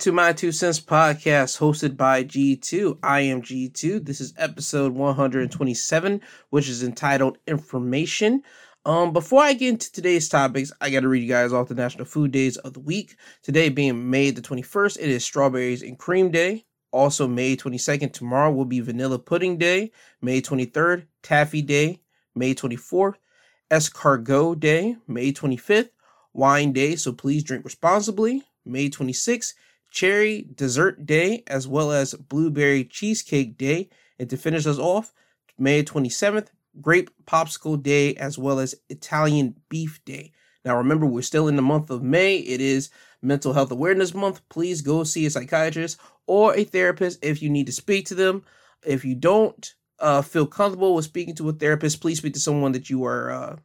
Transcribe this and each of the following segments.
To my two cents podcast hosted by G2. I am G2. This is episode 127, which is entitled Information. Um, before I get into today's topics, I got to read you guys off the national food days of the week. Today being May the 21st, it is strawberries and cream day. Also, May 22nd, tomorrow will be vanilla pudding day. May 23rd, taffy day. May 24th, escargot day. May 25th, wine day. So please drink responsibly. May 26th, Cherry Dessert Day, as well as Blueberry Cheesecake Day. And to finish us off, May 27th, Grape Popsicle Day, as well as Italian Beef Day. Now, remember, we're still in the month of May. It is Mental Health Awareness Month. Please go see a psychiatrist or a therapist if you need to speak to them. If you don't uh, feel comfortable with speaking to a therapist, please speak to someone that you are uh,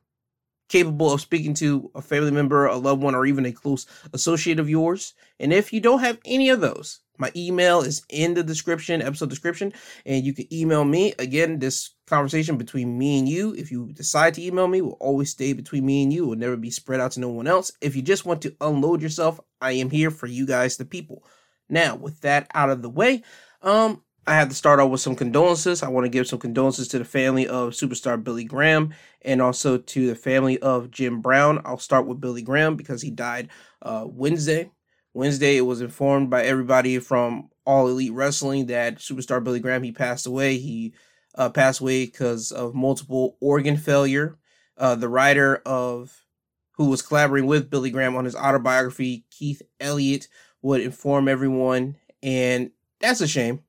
capable of speaking to a family member, a loved one, or even a close associate of yours. And if you don't have any of those, my email is in the description, episode description, and you can email me. Again, this conversation between me and you, if you decide to email me, will always stay between me and you. It will never be spread out to no one else. If you just want to unload yourself, I am here for you guys, the people. Now, with that out of the way, um, I have to start off with some condolences. I want to give some condolences to the family of superstar Billy Graham and also to the family of Jim Brown. I'll start with Billy Graham because he died uh, Wednesday. Wednesday, it was informed by everybody from All Elite Wrestling that superstar Billy Graham he passed away. He uh, passed away because of multiple organ failure. Uh, the writer of who was collaborating with Billy Graham on his autobiography, Keith Elliott, would inform everyone, and that's a shame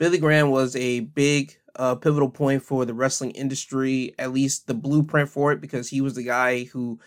Billy Graham was a big uh, pivotal point for the wrestling industry, at least the blueprint for it, because he was the guy who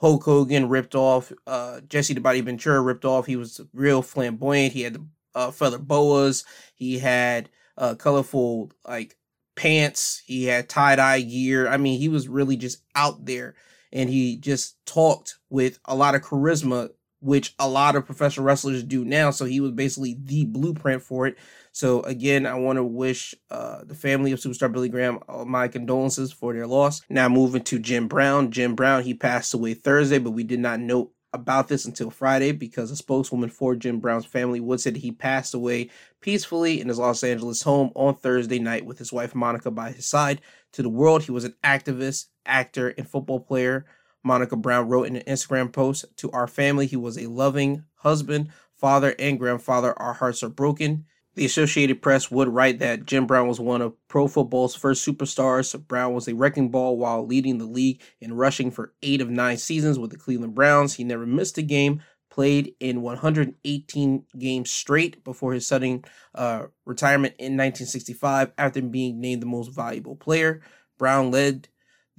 Hulk Hogan ripped off, uh, Jesse the Body Ventura ripped off. He was real flamboyant. He had the uh, feather boas. He had uh, colorful like pants. He had tie dye gear. I mean, he was really just out there, and he just talked with a lot of charisma, which a lot of professional wrestlers do now. So he was basically the blueprint for it. So again, I want to wish uh, the family of superstar Billy Graham all my condolences for their loss. Now moving to Jim Brown. Jim Brown, he passed away Thursday, but we did not know about this until Friday because a spokeswoman for Jim Brown's family would say that he passed away peacefully in his Los Angeles home on Thursday night with his wife Monica by his side. To the world, he was an activist, actor, and football player. Monica Brown wrote in an Instagram post To our family, he was a loving husband, father, and grandfather. Our hearts are broken. The Associated Press would write that Jim Brown was one of pro football's first superstars. Brown was a wrecking ball while leading the league in rushing for eight of nine seasons with the Cleveland Browns. He never missed a game, played in 118 games straight before his sudden uh, retirement in 1965 after being named the most valuable player. Brown led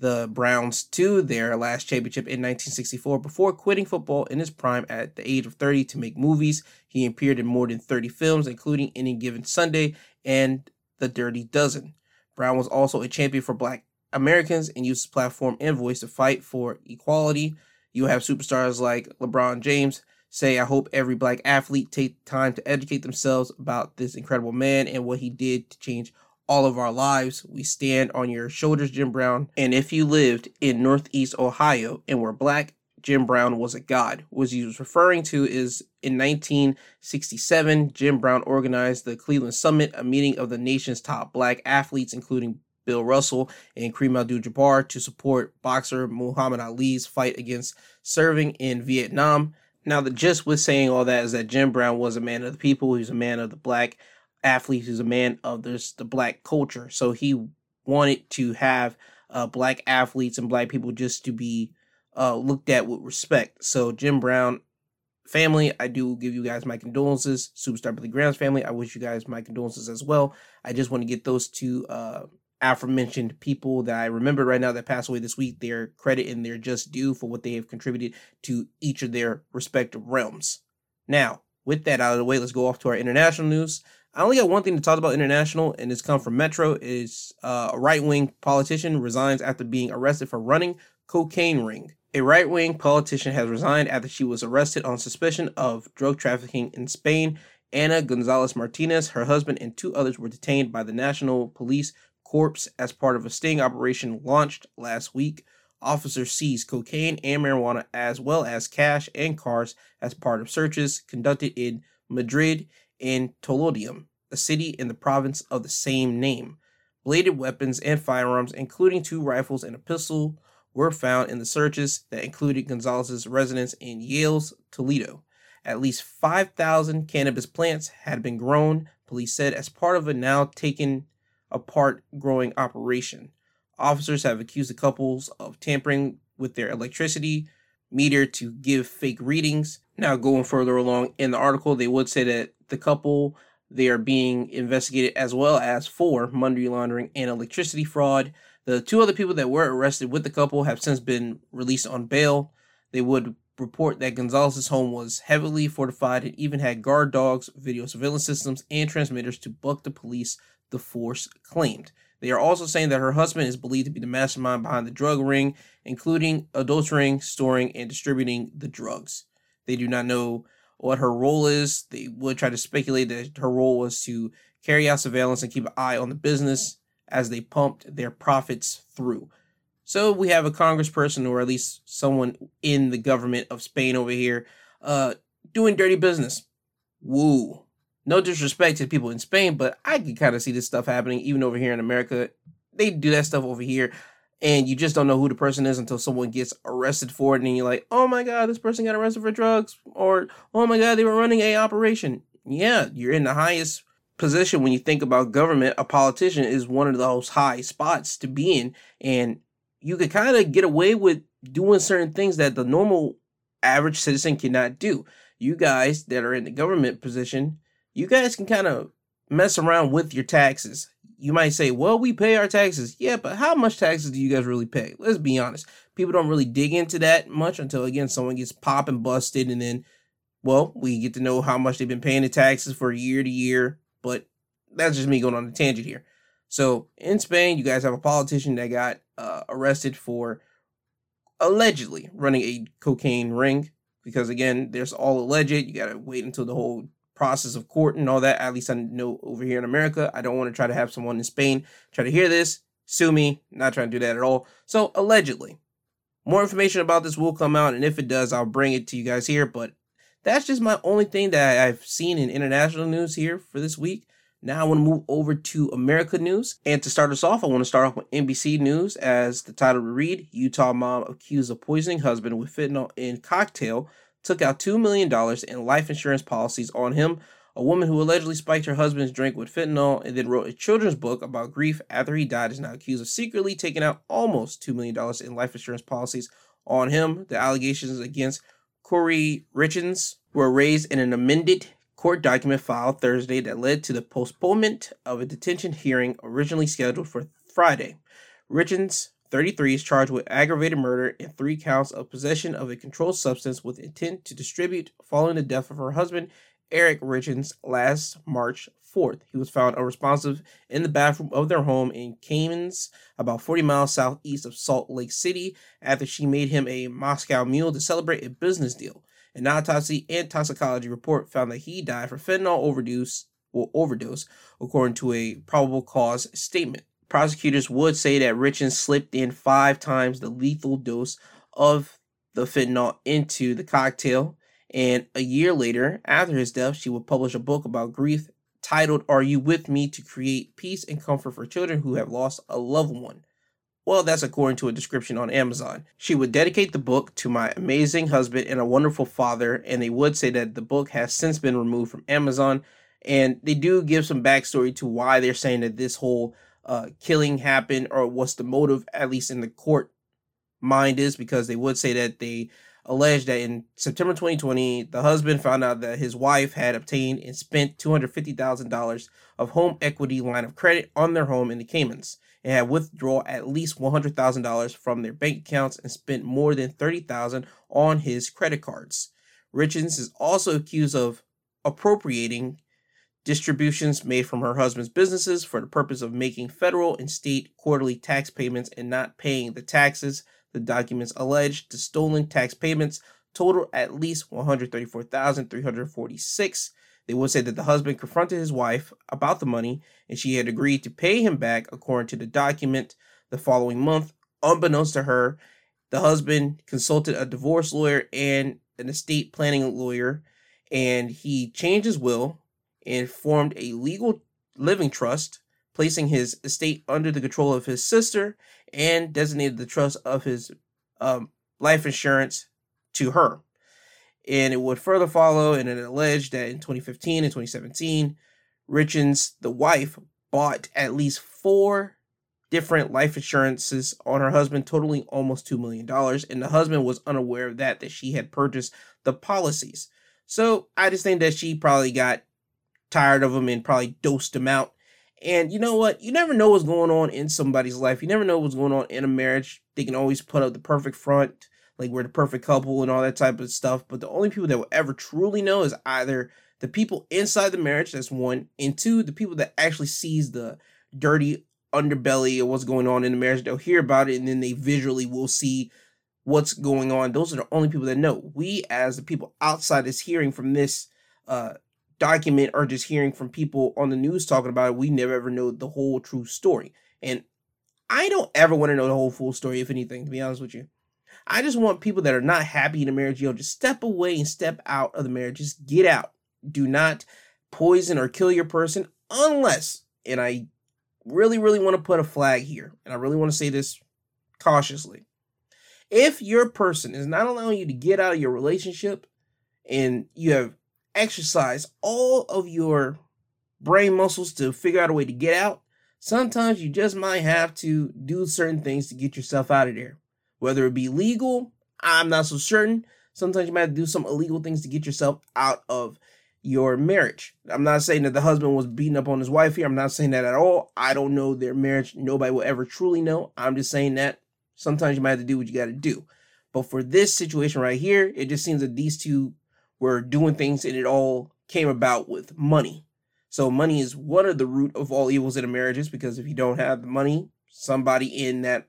the Browns to their last championship in 1964 before quitting football in his prime at the age of 30 to make movies. He appeared in more than 30 films, including Any Given Sunday and The Dirty Dozen. Brown was also a champion for Black Americans and used his platform and voice to fight for equality. You have superstars like LeBron James say, I hope every black athlete take time to educate themselves about this incredible man and what he did to change all of our lives. We stand on your shoulders, Jim Brown. And if you lived in Northeast Ohio and were black, Jim Brown was a god. What he was referring to is in 1967, Jim Brown organized the Cleveland Summit, a meeting of the nation's top black athletes, including Bill Russell and Kareem Abdul-Jabbar, to support boxer Muhammad Ali's fight against serving in Vietnam. Now, the gist with saying all that is that Jim Brown was a man of the people. He was a man of the black athlete who's a man of this the black culture. So he wanted to have uh, black athletes and black people just to be uh, looked at with respect. So Jim Brown family, I do give you guys my condolences. Superstar Billy Graham's family, I wish you guys my condolences as well. I just want to get those two uh, aforementioned people that I remember right now that passed away this week their credit and their just due for what they have contributed to each of their respective realms. Now, with that out of the way, let's go off to our international news. I only got one thing to talk about international, and it's come from Metro. Is uh, a right wing politician resigns after being arrested for running cocaine ring. A right wing politician has resigned after she was arrested on suspicion of drug trafficking in Spain. Ana Gonzalez Martinez, her husband, and two others were detained by the National Police Corps as part of a sting operation launched last week. Officers seized cocaine and marijuana as well as cash and cars as part of searches conducted in Madrid and Tolodium, a city in the province of the same name. Bladed weapons and firearms, including two rifles and a pistol, were found in the searches that included Gonzalez's residence in Yales, Toledo. At least 5,000 cannabis plants had been grown, police said, as part of a now taken apart growing operation. Officers have accused the couples of tampering with their electricity meter to give fake readings. Now, going further along in the article, they would say that the couple they are being investigated as well as for money laundering and electricity fraud. The two other people that were arrested with the couple have since been released on bail. They would report that Gonzalez's home was heavily fortified and even had guard dogs, video surveillance systems, and transmitters to buck the police the force claimed. They are also saying that her husband is believed to be the mastermind behind the drug ring, including adultering, storing, and distributing the drugs. They do not know what her role is. They would try to speculate that her role was to carry out surveillance and keep an eye on the business as they pumped their profits through. So we have a congressperson or at least someone in the government of Spain over here uh doing dirty business. Woo. No disrespect to people in Spain, but I can kind of see this stuff happening even over here in America. They do that stuff over here, and you just don't know who the person is until someone gets arrested for it, and you're like, "Oh my god, this person got arrested for drugs," or "Oh my god, they were running a operation." Yeah, you're in the highest position when you think about government. A politician is one of those high spots to be in, and you could kind of get away with doing certain things that the normal average citizen cannot do. You guys that are in the government position you guys can kind of mess around with your taxes. You might say, well, we pay our taxes. Yeah, but how much taxes do you guys really pay? Let's be honest. People don't really dig into that much until, again, someone gets popped and busted. And then, well, we get to know how much they've been paying the taxes for year to year. But that's just me going on a tangent here. So in Spain, you guys have a politician that got uh, arrested for allegedly running a cocaine ring. Because again, there's all alleged. You got to wait until the whole process of court and all that. At least I know over here in America. I don't want to try to have someone in Spain try to hear this, sue me. Not trying to do that at all. So allegedly, more information about this will come out, and if it does, I'll bring it to you guys here. But that's just my only thing that I've seen in international news here for this week. Now I want to move over to America news. And to start us off, I want to start off with NBC News as the title read Utah mom accused of poisoning husband with fentanyl in cocktail took out $2 million in life insurance policies on him. A woman who allegedly spiked her husband's drink with fentanyl and then wrote a children's book about grief after he died is now accused of secretly taking out almost $2 million in life insurance policies on him. The allegations against Kouri Richins were raised in an amended court document filed Thursday that led to the postponement of a detention hearing originally scheduled for Friday. Richins 33 is charged with aggravated murder and three counts of possession of a controlled substance with intent to distribute following the death of her husband, Eric Richins, last March 4th. He was found unresponsive in the bathroom of their home in Caymans, about 40 miles southeast of Salt Lake City, after she made him a Moscow mule to celebrate a business deal. An autopsy and toxicology report found that he died from fentanyl overdose, or overdose, according to a probable cause statement. Prosecutors would say that Richins slipped in five times the lethal dose of the fentanyl into the cocktail. And a year later, after his death, she would publish a book about grief titled Are You With Me to Create Peace and Comfort for Children Who Have Lost a Loved One. Well, that's according to a description on Amazon. She would dedicate the book to my amazing husband and a wonderful father, and they would say that the book has since been removed from Amazon. And they do give some backstory to why they're saying that this whole uh, killing happened or what's the motive, at least in the court mind, is because they would say that they alleged that in September 2020, the husband found out that his wife had obtained and spent $250,000 of home equity line of credit on their home in the Caymans and had withdrawn at least $100,000 from their bank accounts and spent more than $30,000 on his credit cards. Richins is also accused of appropriating distributions made from her husband's businesses for the purpose of making federal and state quarterly tax payments and not paying the taxes. The documents alleged the stolen tax payments total at least 134,346. They would say that the husband confronted his wife about the money and she had agreed to pay him back according to the document the following month. Unbeknownst to her, the husband consulted a divorce lawyer and an estate planning lawyer and he changed his will and formed a legal living trust, placing his estate under the control of his sister and designated the trust of his um, life insurance to her. And it would further follow, and it alleged that in 2015 and 2017, Richins, the wife, bought at least four different life insurances on her husband, totaling almost $2 million. And the husband was unaware of that, that she had purchased the policies. So I just think that she probably got tired of him and probably dosed him out. And you know what? You never know what's going on in somebody's life. You never know what's going on in a marriage. They can always put up the perfect front, like we're the perfect couple and all that type of stuff. But the only people that will ever truly know is either the people inside the marriage, that's one, and two, the people that actually sees the dirty underbelly of what's going on in the marriage. They'll hear about it and then they visually will see what's going on. Those are the only people that know. We, as the people outside, is hearing from this uh, document or just hearing from people on the news talking about it, we never ever know the whole true story. And I don't ever want to know the whole full story, if anything, to be honest with you. I just want people that are not happy in a marriage, you know, just step away and step out of the marriage. Just get out. Do not poison or kill your person unless, and I really, really want to put a flag here, and I really want to say this cautiously. If your person is not allowing you to get out of your relationship and you have exercise all of your brain muscles to figure out a way to get out, sometimes you just might have to do certain things to get yourself out of there. Whether it be legal, I'm not so certain. Sometimes you might do some illegal things to get yourself out of your marriage. I'm not saying that the husband was beating up on his wife here. I'm not saying that at all. I don't know their marriage. Nobody will ever truly know. I'm just saying that sometimes you might have to do what you got to do. But for this situation right here, it just seems that these two were doing things and it all came about with money. So money is one of the root of all evils in a marriages because if you don't have the money, somebody in that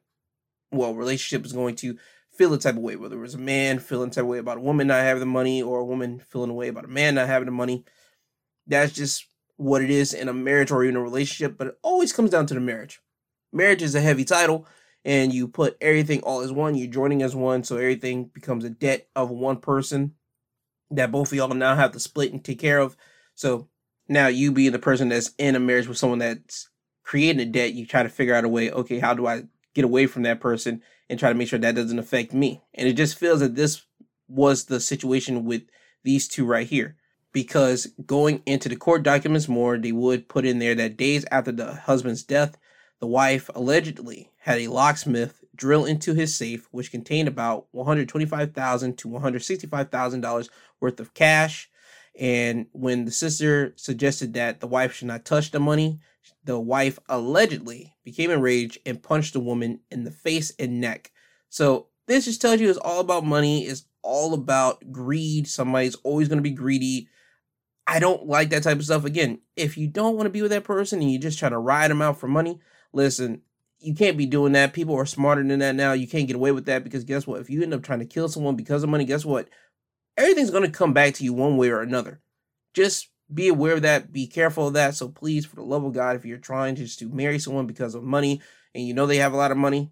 well relationship is going to feel a type of way, whether it was a man feeling a type of way about a woman not having the money or a woman feeling a way about a man not having the money. That's just what it is in a marriage or in a relationship, but it always comes down to the marriage. Marriage is a heavy title, and you put everything all as one, you're joining as one, so everything becomes a debt of one person that both of y'all now have to split and take care of. So now you being the person that's in a marriage with someone that's creating a debt, you try to figure out a way, okay, how do I get away from that person and try to make sure that doesn't affect me? And it just feels that this was the situation with these two right here. Because going into the court documents more, they would put in there that days after the husband's death, the wife allegedly had a locksmith drill into his safe, which contained about 125,000 to $165,000 worth of cash. And when the sister suggested that the wife should not touch the money, the wife allegedly became enraged and punched the woman in the face and neck. So this just tells you it's all about money, it's all about greed. Somebody's always going to be greedy. I don't like that type of stuff. Again, if you don't want to be with that person and you just try to ride them out for money, listen, you can't be doing that. People are smarter than that now. You can't get away with that because guess what? If you end up trying to kill someone because of money, guess what? Everything's going to come back to you one way or another. Just be aware of that. Be careful of that. So please, for the love of God, if you're trying just to marry someone because of money and you know they have a lot of money,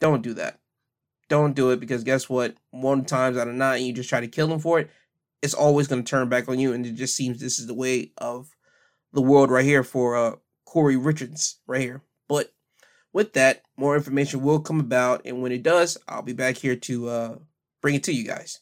don't do that. Don't do it because guess what? One times out of nine, you just try to kill them for it. It's always going to turn back on you, and it just seems this is the way of the world right here for uh, Corey Richards right here. But with that, more information will come about, and when it does, I'll be back here to uh, bring it to you guys.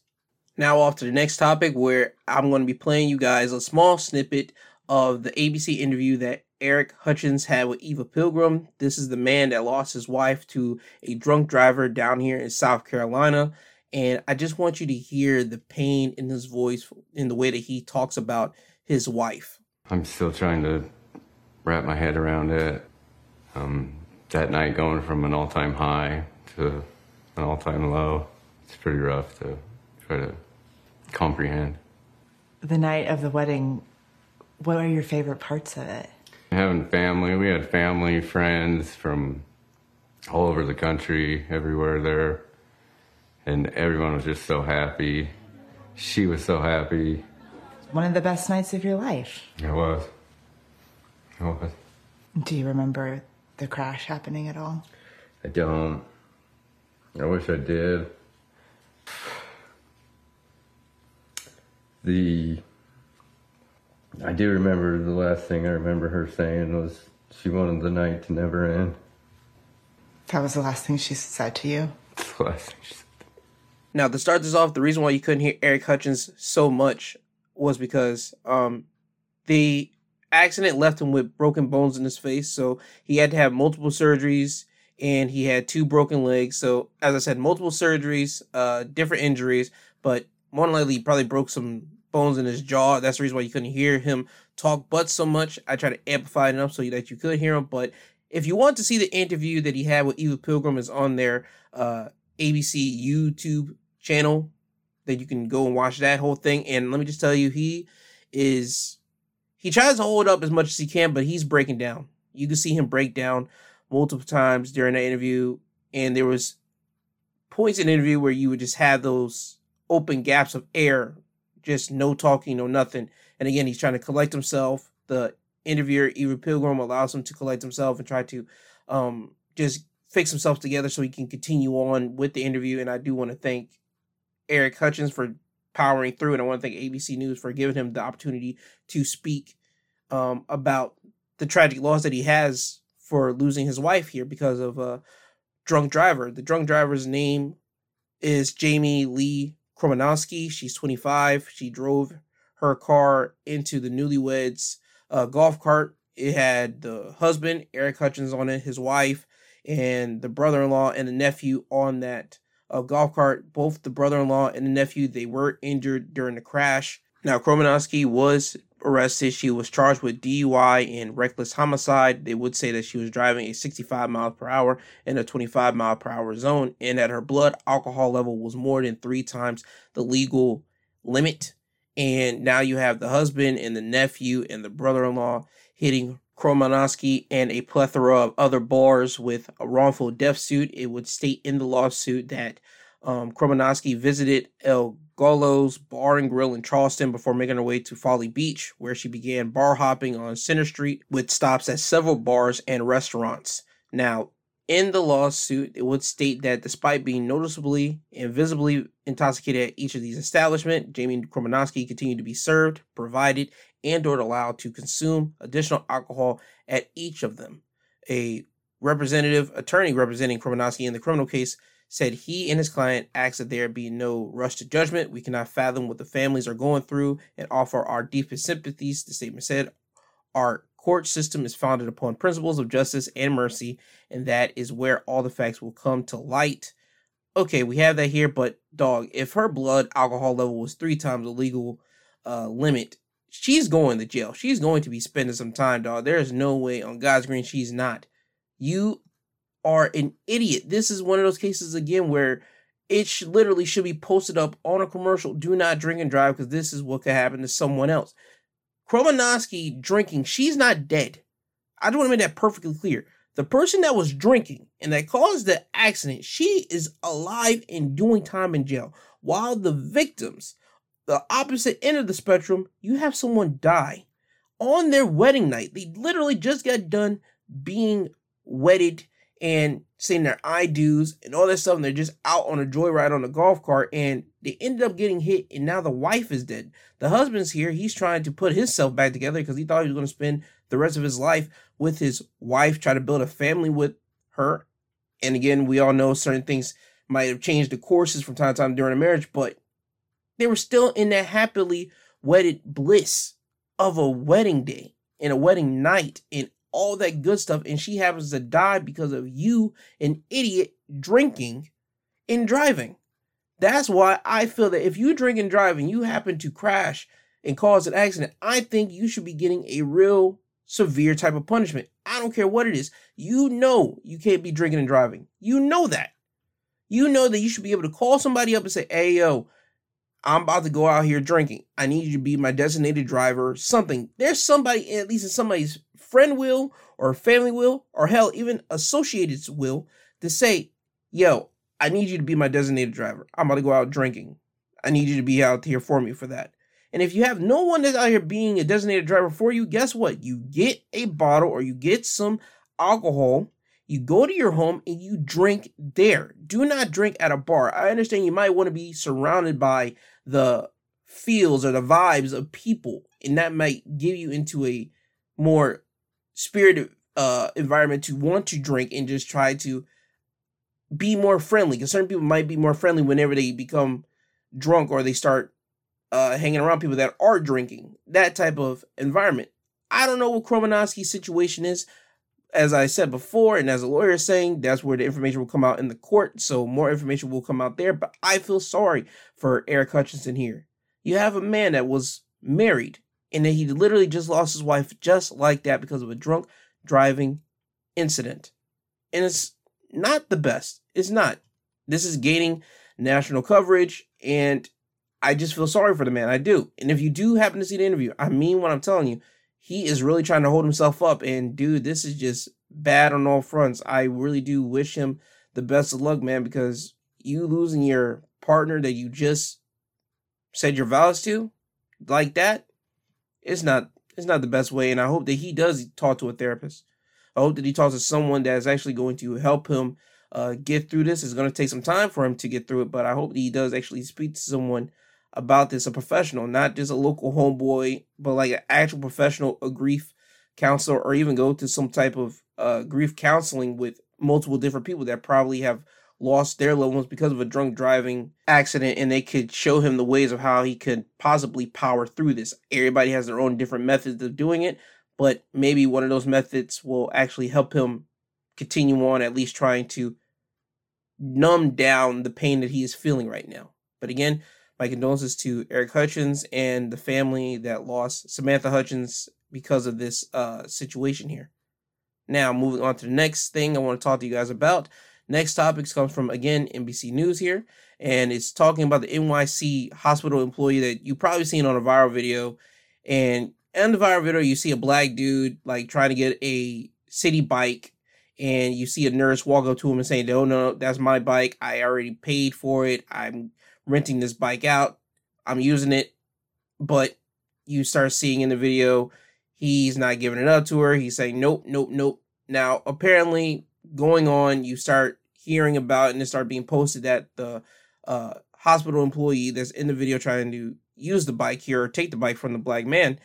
Now, off to the next topic, where I'm going to be playing you guys a small snippet of the ABC interview that Eric Hutchins had with Eva Pilgrim. This is the man that lost his wife to a drunk driver down here in South Carolina. And I just want you to hear the pain in his voice in the way that he talks about his wife. I'm still trying to wrap my head around it. Um, that night going from an all-time high to an all-time low, it's pretty rough to try to comprehend. The night of the wedding, What are your favorite parts of it? Having family, we had family, friends from all over the country, everywhere there. And everyone was just so happy. She was so happy. One of the best nights of your life. It was. It was. Do you remember the crash happening at all? I don't. I wish I did. The I do remember the last thing I remember her saying was she wanted the night to never end. That was the last thing she said to you? the last thing she said. Now, to start this off, the reason why you couldn't hear Eric Hutchins so much was because um, the accident left him with broken bones in his face. So he had to have multiple surgeries and he had two broken legs. So, as I said, multiple surgeries, uh, different injuries, but more than likely, he probably broke some bones in his jaw. That's the reason why you couldn't hear him talk but so much. I tried to amplify it enough so that you could hear him. But if you want to see the interview that he had with Eva Pilgrim, is on their uh, ABC YouTube channel that you can go and watch that whole thing. And let me just tell you, he is he tries to hold up as much as he can, but he's breaking down. You can see him break down multiple times during the interview, and there was points in the interview where you would just have those open gaps of air, just no talking, no nothing. And again, he's trying to collect himself. The interviewer, Eva Pilgrim, allows him to collect himself and try to um, just fix himself together so he can continue on with the interview. And I do want to thank Eric Hutchins for powering through, and I want to thank ABC News for giving him the opportunity to speak um, about the tragic loss that he has for losing his wife here because of a drunk driver. The drunk driver's name is Jamie Lee Kromanowski. She's 25. She drove her car into the newlyweds uh, golf cart. It had the husband, Eric Hutchins, on it, his wife, and the brother in law and the nephew on that uh, golf cart. Both the brother in law and the nephew they were injured during the crash. Now, Kromanowski was arrested. She was charged with DUI and reckless homicide. They would say that she was driving a 65 miles per hour in a 25 mile per hour zone and that her blood alcohol level was more than three times the legal limit. And now you have the husband and the nephew and the brother in law hitting Kromanowski and a plethora of other bars with a wrongful death suit. It would state in the lawsuit that um, Kromanowski visited El Golo's Bar and Grill in Charleston before making her way to Folly Beach, where she began bar hopping on Center Street with stops at several bars and restaurants. Now, in the lawsuit, it would state that despite being noticeably and visibly intoxicated at each of these establishments, Jamie Kromanowski continued to be served, provided, and or allowed to consume additional alcohol at each of them. A representative attorney representing Kromanowski in the criminal case said he and his client asked that there be no rush to judgment. We cannot fathom what the families are going through and offer our deepest sympathies. The statement said, Our court system is founded upon principles of justice and mercy, and that is where all the facts will come to light. Okay, we have that here, but dog, if her blood alcohol level was three times the legal uh, limit, she's going to jail. She's going to be spending some time, dog. There is no way on God's green she's not. You are an idiot. This is one of those cases again where it literally should be posted up on a commercial. Do not drink and drive because this is what could happen to someone else. Kromanowski drinking, she's not dead. I just want to make that perfectly clear. The person that was drinking and that caused the accident, she is alive and doing time in jail. While the victims, the opposite end of the spectrum, you have someone die on their wedding night. They literally just got done being wedded and saying their I do's and all that stuff, and they're just out on a joyride on a golf cart, and they ended up getting hit, and now the wife is dead. The husband's here; he's trying to put himself back together because he thought he was going to spend the rest of his life with his wife, try to build a family with her. And again, we all know certain things might have changed the courses from time to time during a marriage, but they were still in that happily wedded bliss of a wedding day and a wedding night and all that good stuff, and she happens to die because of you, an idiot, drinking and driving. That's why I feel that if you drink and drive and you happen to crash and cause an accident, I think you should be getting a real severe type of punishment. I don't care what it is. You know you can't be drinking and driving. You know that. You know that you should be able to call somebody up and say, hey, yo, I'm about to go out here drinking. I need you to be my designated driver, something. There's somebody, at least in somebody's friend will or family will, or hell, even associated will, to say, yo, I need you to be my designated driver. I'm about to go out drinking. I need you to be out here for me for that. And if you have no one that's out here being a designated driver for you, guess what? You get a bottle or you get some alcohol, you go to your home and you drink there. Do not drink at a bar. I understand you might want to be surrounded by the feels or the vibes of people, and that might give you into a more spirited uh, environment to want to drink and just try to be more friendly. Because certain people might be more friendly whenever they become drunk or they start uh, hanging around people that are drinking. That type of environment. I don't know what Kromanowski's situation is. As I said before, and as a lawyer is saying, that's where the information will come out in the court. So more information will come out there. But I feel sorry for Eric Hutchinson here. You have a man that was married and that he literally just lost his wife just like that because of a drunk driving incident. And it's not the best. It's not. This is gaining national coverage, and I just feel sorry for the man. I do. And if you do happen to see the interview, I mean what I'm telling you. He is really trying to hold himself up, and dude, this is just bad on all fronts. I really do wish him the best of luck, man, because you losing your partner that you just said your vows to like that, it's not it's not the best way. And I hope that he does talk to a therapist. I hope that he talks to someone that is actually going to help him uh, get through this. It's going to take some time for him to get through it, but I hope that he does actually speak to someone about this, a professional, not just a local homeboy, but like an actual professional, a grief counselor, or even go to some type of uh, grief counseling with multiple different people that probably have lost their loved ones because of a drunk driving accident and they could show him the ways of how he could possibly power through this. Everybody has their own different methods of doing it, but maybe one of those methods will actually help him continue on, at least trying to numb down the pain that he is feeling right now. But again, my condolences to Eric Hutchins and the family that lost Samantha Hutchins because of this uh, situation here. Now, moving on to the next thing I want to talk to you guys about. Next topics comes from again NBC News here, and it's talking about the NYC hospital employee that you probably seen on a viral video. And in the viral video, you see a black dude like trying to get a Citi Bike, and you see a nurse walk up to him and saying, "No, no, that's my bike. I already paid for it. I'm renting this bike out. I'm using it." But you start seeing in the video, he's not giving it up to her. He's saying, "Nope, nope, nope." Now, apparently, going on, you start hearing about and it start being posted that the uh, hospital employee that's in the video trying to use the bike here or take the bike from the black man,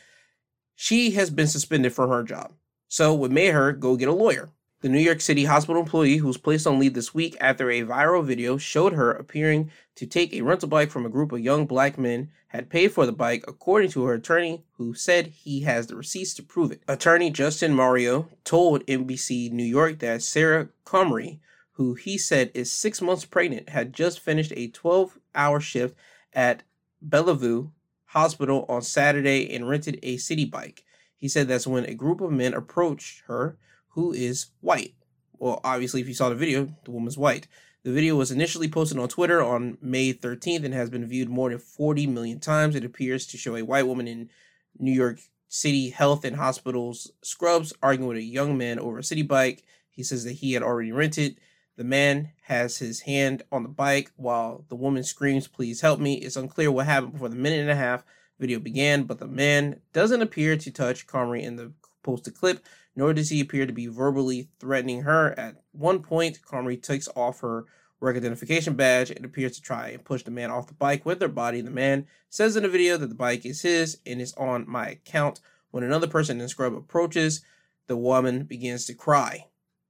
she has been suspended from her job. So what made her go get a lawyer? The New York City hospital employee who was placed on leave this week after a viral video showed her appearing to take a rental bike from a group of young black men had paid for the bike according to her attorney who said he has the receipts to prove it. Attorney Justin Mario told NBC New York that Sarah Comrie, who he said is 6 months pregnant, had just finished a 12-hour shift at Bellevue Hospital on Saturday and rented a Citi Bike. He said that's when a group of men approached her who is white. Well, obviously, if you saw the video, the woman's white. The video was initially posted on Twitter on May 13th and has been viewed more than 40 million times. It appears to show a white woman in New York City Health and Hospitals scrubs arguing with a young man over a Citi Bike. He says that he had already rented. The man has his hand on the bike while the woman screams, Please help me. It's unclear what happened before the minute and a half video began, but the man doesn't appear to touch Comrie in the posted clip nor does he appear to be verbally threatening her. At one point, Comrie takes off her work identification badge and appears to try and push the man off the bike with her body. The man says in the video that the bike is his and is on my account. When another person in scrub approaches, the woman begins to cry.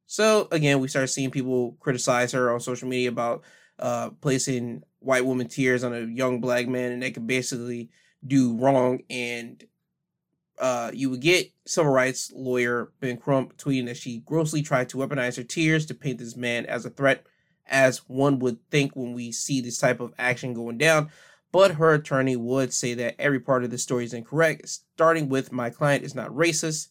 So again, we start seeing people criticize her on social media about uh, placing white woman tears on a young black man, and they could basically do wrong and uh, you would get civil rights lawyer Ben Crump tweeting that she grossly tried to weaponize her tears to paint this man as a threat, as one would think when we see this type of action going down. But her attorney would say that every part of the story is incorrect, starting with my client is not racist.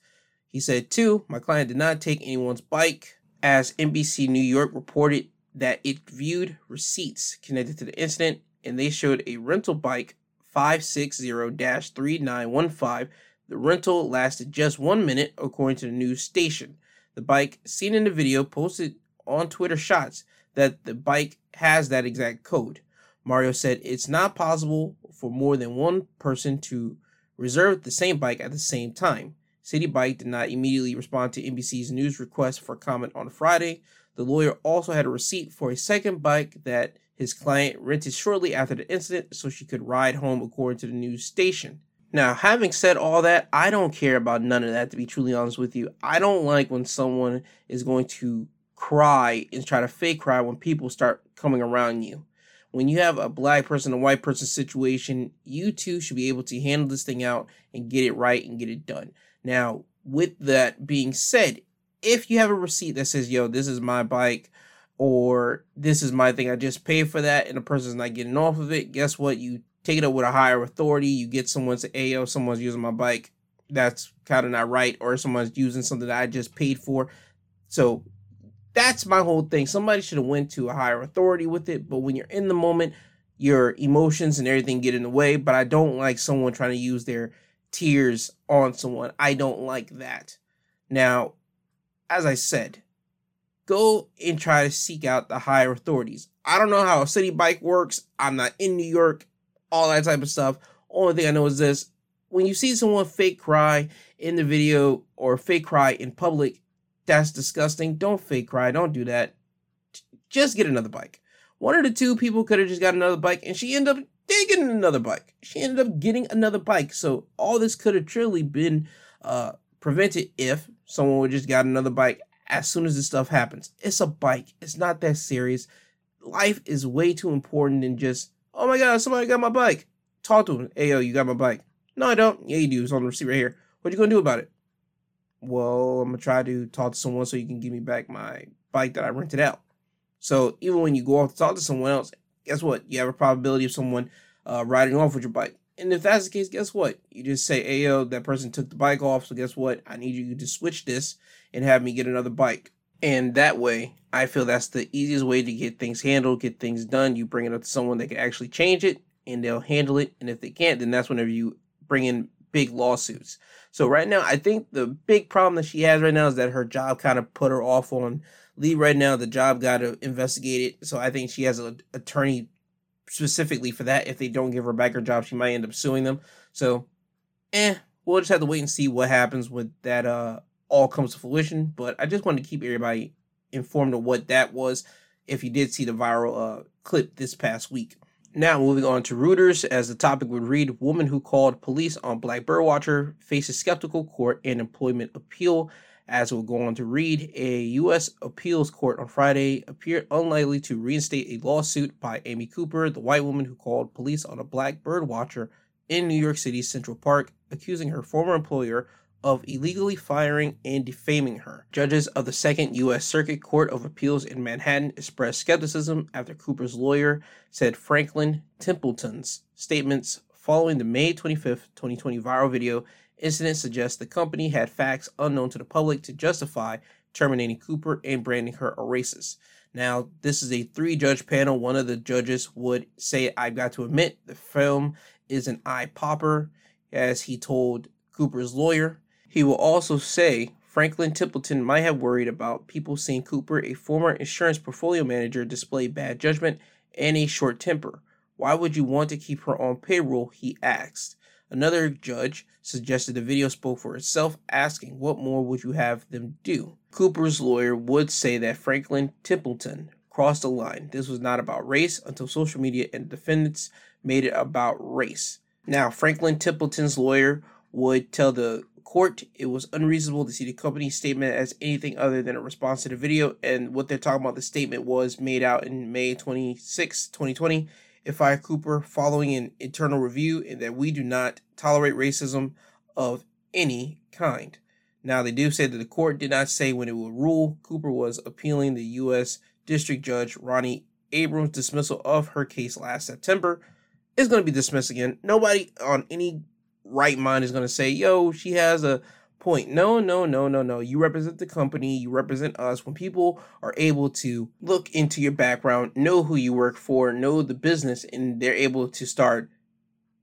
He said, too, my client did not take anyone's bike, as NBC New York reported that it viewed receipts connected to the incident and they showed a rental bike 560-3915. The rental lasted just one minute, according to the news station. The bike, seen in the video, posted on Twitter shots that the bike has that exact code. Mario said it's not possible for more than one person to reserve the same bike at the same time. Citi Bike did not immediately respond to NBC's news request for comment on Friday. The lawyer also had a receipt for a second bike that his client rented shortly after the incident so she could ride home, according to the news station. Now, having said all that, I don't care about none of that, to be truly honest with you. I don't like when someone is going to cry and try to fake cry when people start coming around you. When you have a black person, a white person situation, you two should be able to handle this thing out and get it right and get it done. Now, with that being said, if you have a receipt that says, yo, this is my bike, or this is my thing, I just paid for that, and the person's not getting off of it, guess what? You take it up with a higher authority, you get someone to, yo, someone's using my bike, that's kind of not right, or someone's using something that I just paid for. So that's my whole thing. Somebody should have went to a higher authority with it, but when you're in the moment, your emotions and everything get in the way. But I don't like someone trying to use their tears on someone. I don't like that. Now, as I said, go and try to seek out the higher authorities. I don't know how a Citi Bike works. I'm not in New York, all that type of stuff. Only thing I know is this when you see someone fake cry in the video or fake cry in public, that's disgusting. Don't fake cry. Don't do that. Just get another bike. One of the two people could have just got another bike, and she ended up getting another bike. She ended up getting another bike. So all this could have truly been uh, prevented if someone would just got another bike as soon as this stuff happens. It's a bike. It's not that serious. Life is way too important than just, oh my god, somebody got my bike. Talk to him. Hey yo, you got my bike. No, I don't. Yeah, you do. It's on the receipt right here. What you gonna do about it? Well, I'm gonna try to talk to someone so you can give me back my bike that I rented out. So even when you go off to talk to someone else, guess what? You have a probability of someone uh, riding off with your bike. And if that's the case, guess what? You just say, hey, yo, that person took the bike off. So guess what? I need you to switch this and have me get another bike. And that way, I feel that's the easiest way to get things handled, get things done. You bring it up to someone that can actually change it and they'll handle it. And if they can't, then that's whenever you bring in big lawsuits. So right now, I think the big problem that she has right now is that her job kind of put her off on leave right now. The job got to investigate it. So I think she has an attorney specifically for that. If they don't give her back her job, she might end up suing them. So, eh, we'll just have to wait and see what happens with that. Uh, all comes to fruition. But I just wanted to keep everybody informed of what that was. If you did see the viral uh, clip this past week. Now moving on to Reuters, as the topic would read, woman who called police on black birdwatcher faces skeptical court and employment appeal. As we'll go on to read, a U.S. appeals court on Friday appeared unlikely to reinstate a lawsuit by Amy Cooper, the white woman who called police on a black birdwatcher in New York City's Central Park, accusing her former employer of illegally firing and defaming her. Judges of the Second U.S. Circuit Court of Appeals in Manhattan expressed skepticism after Cooper's lawyer said Franklin Templeton's statements following the May 25, 2020 viral video incident suggests the company had facts unknown to the public to justify terminating Cooper and branding her a racist. Now, this is a three judge panel. One of the judges would say, I've got to admit, the film is an eye popper, as he told Cooper's lawyer. He will also say Franklin Templeton might have worried about people seeing Cooper, a former insurance portfolio manager, display bad judgment and a short temper. Why would you want to keep her on payroll? He asked. Another judge suggested the video spoke for itself, asking what more would you have them do? Cooper's lawyer would say that Franklin Templeton crossed the line. This was not about race until social media and defendants made it about race. Now, Franklin Templeton's lawyer would tell the court it was unreasonable to see the company's statement as anything other than a response to the video. And what they're talking about, the statement was made out in May 26, 2020. If I Cooper following an internal review and that we do not tolerate racism of any kind. Now, they do say that the court did not say when it would rule. Cooper was appealing the U.S. District Judge Ronnie Abrams' dismissal of her case last September. Is going to be dismissed again. Nobody on any right mind is going to say, yo, she has a point. No, no, no, no, no. You represent the company, you represent us. When people are able to look into your background, know who you work for, know the business, and they're able to start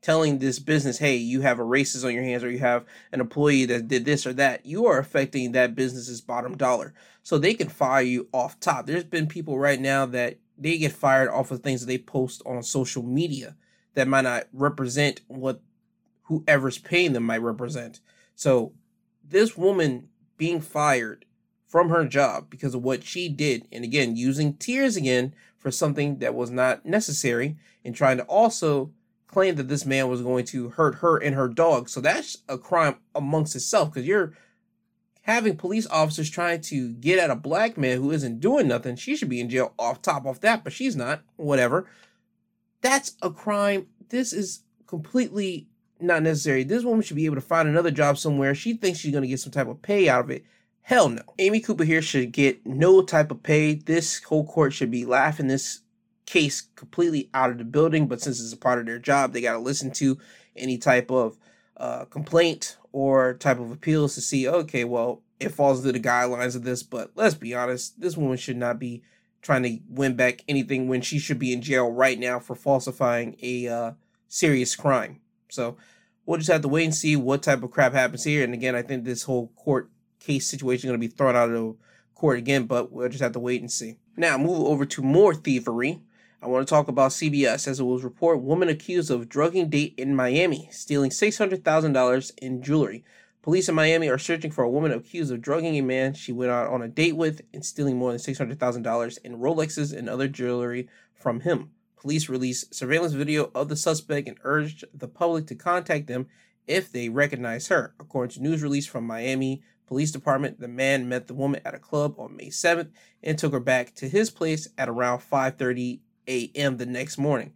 telling this business, hey, you have a racist on your hands or you have an employee that did this or that, you are affecting that business's bottom dollar. So they can fire you off top. There's been people right now that they get fired off of things that they post on social media that might not represent what whoever's paying them might represent. So this woman being fired from her job because of what she did, and again, using tears again for something that was not necessary, and trying to also claim that this man was going to hurt her and her dog. So that's a crime amongst itself because you're having police officers trying to get at a black man who isn't doing nothing. She should be in jail off top of that, but she's not. Whatever. That's a crime. This is completely not necessary. This woman should be able to find another job somewhere. She thinks she's going to get some type of pay out of it. Hell no. Amy Cooper here should get no type of pay. This whole court should be laughing this case completely out of the building, but since it's a part of their job, they got to listen to any type of uh, complaint or type of appeals to see, okay, well, it falls into the guidelines of this, but let's be honest, this woman should not be trying to win back anything when she should be in jail right now for falsifying a uh, serious crime. So we'll just have to wait and see what type of crap happens here. And again, I think this whole court case situation is going to be thrown out of court again, but we'll just have to wait and see. Now, move over to more thievery. I want to talk about CBS as it was report woman accused of drugging date in Miami, stealing $600,000 in jewelry. Police in Miami are searching for a woman accused of drugging a man she went out on a date with and stealing more than $600,000 in Rolexes and other jewelry from him. Police released surveillance video of the suspect and urged the public to contact them if they recognize her. According to news release from Miami Police Department, the man met the woman at a club on May 7th and took her back to his place at around 5:30 a.m. the next morning.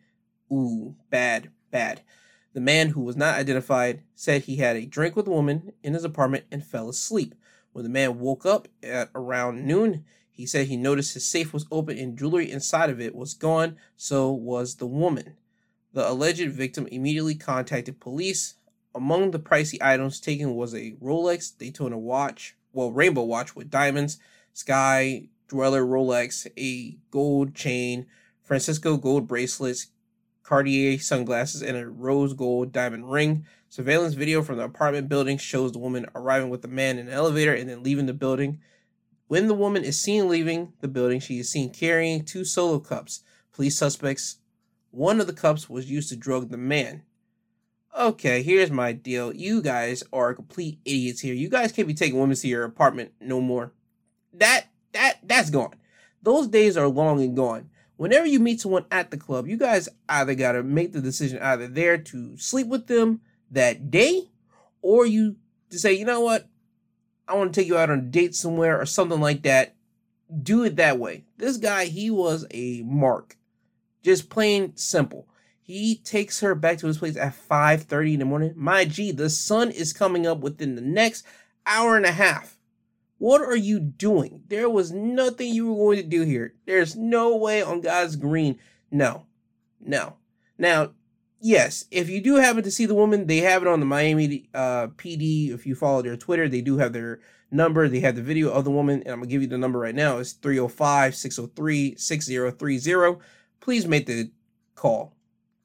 Ooh, bad, bad. The man, who was not identified, said he had a drink with a woman in his apartment and fell asleep. When the man woke up at around noon, he said he noticed his safe was open and jewelry inside of it was gone, so was the woman. The alleged victim immediately contacted police. Among the pricey items taken was a Rolex Daytona watch, well, rainbow watch with diamonds, Sky Dweller Rolex, a gold chain, Francisco gold bracelets, Cartier sunglasses, and a rose gold diamond ring. Surveillance video from the apartment building shows the woman arriving with the man in an elevator and then leaving the building. When the woman is seen leaving the building, she is seen carrying two solo cups. Police suspects, one of the cups was used to drug the man. Okay, here's my deal. You guys are complete idiots here. You guys can't be taking women to your apartment no more. That that that's gone. Those days are long and gone whenever you meet someone at the club, you guys either got to make the decision either there to sleep with them that day or you to say, you know what, I want to take you out on a date somewhere or something like that. Do it that way. This guy, he was a mark. Just plain simple. He takes her back to his place at 5:30 in the morning. My G, the sun is coming up within the next hour and a half. What are you doing? There was nothing you were going to do here. There's no way on God's green. No, no. Now, yes, if you do happen to see the woman, they have it on the Miami uh, PD. If you follow their Twitter, they do have their number. They have the video of the woman, and I'm going to give you the number right now. It's 305 603 6030. Please make the call.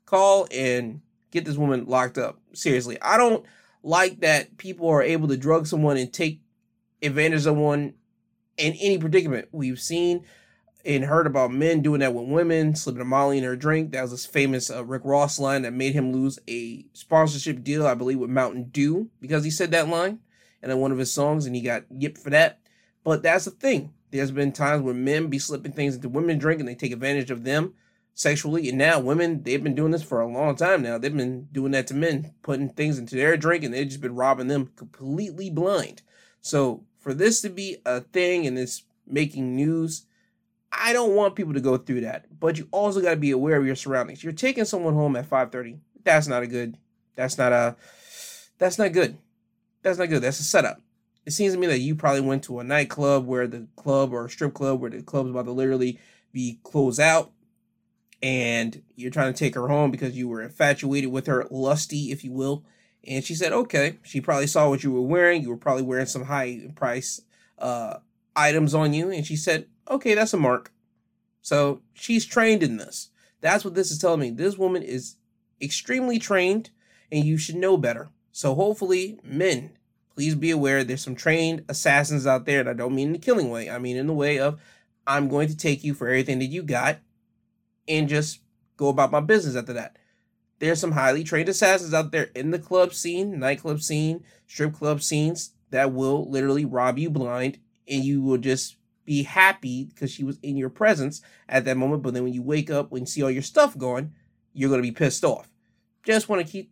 Call and get this woman locked up. Seriously, I don't like that people are able to drug someone and take advantage of one in any predicament. We've seen and heard about men doing that with women, slipping a Molly in her drink. That was this famous uh, Rick Ross line that made him lose a sponsorship deal, I believe, with Mountain Dew because he said that line and in one of his songs and he got yipped for that. But that's the thing. There's been times where men be slipping things into women drink and they take advantage of them sexually. And now women, they've been doing this for a long time now. They've been doing that to men, putting things into their drink and they've just been robbing them completely blind. So for this to be a thing and it's making news, I don't want people to go through that. But you also got to be aware of your surroundings. You're taking someone home at 5:30. That's not a good. That's not a. That's not good. That's not good. That's a setup. It seems to me that you probably went to a nightclub where the club or a strip club where the club's about to literally be closed out, and you're trying to take her home because you were infatuated with her, lusty, if you will, And she said, okay. She probably saw what you were wearing. You were probably wearing some high price uh, items on you. And she said, okay, that's a mark. So she's trained in this. That's what this is telling me. This woman is extremely trained and you should know better. So hopefully, men, please be aware there's some trained assassins out there. And I don't mean in the killing way, I mean in the way of I'm going to take you for everything that you got and just go about my business after that. There's some highly trained assassins out there in the club scene, nightclub scene, strip club scenes that will literally rob you blind and you will just be happy because she was in your presence at that moment. But then when you wake up, you see all your stuff gone, you're going to be pissed off. Just want to keep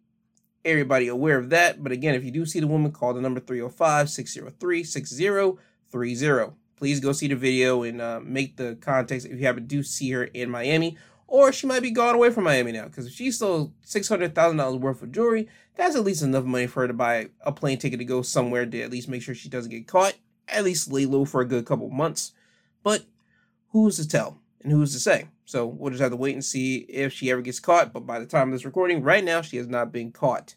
everybody aware of that. But again, if you do see the woman, call the number 305 603 6030. Please go see the video and uh, make the context if you happen to see her in Miami or she might be gone away from Miami now. Because if she stole six hundred thousand dollars worth of jewelry, that's at least enough money for her to buy a plane ticket to go somewhere to at least make sure she doesn't get caught. At least lay low for a good couple months. But who's to tell and who's to say? So we'll just have to wait and see if she ever gets caught. But by the time of this recording, right now she has not been caught.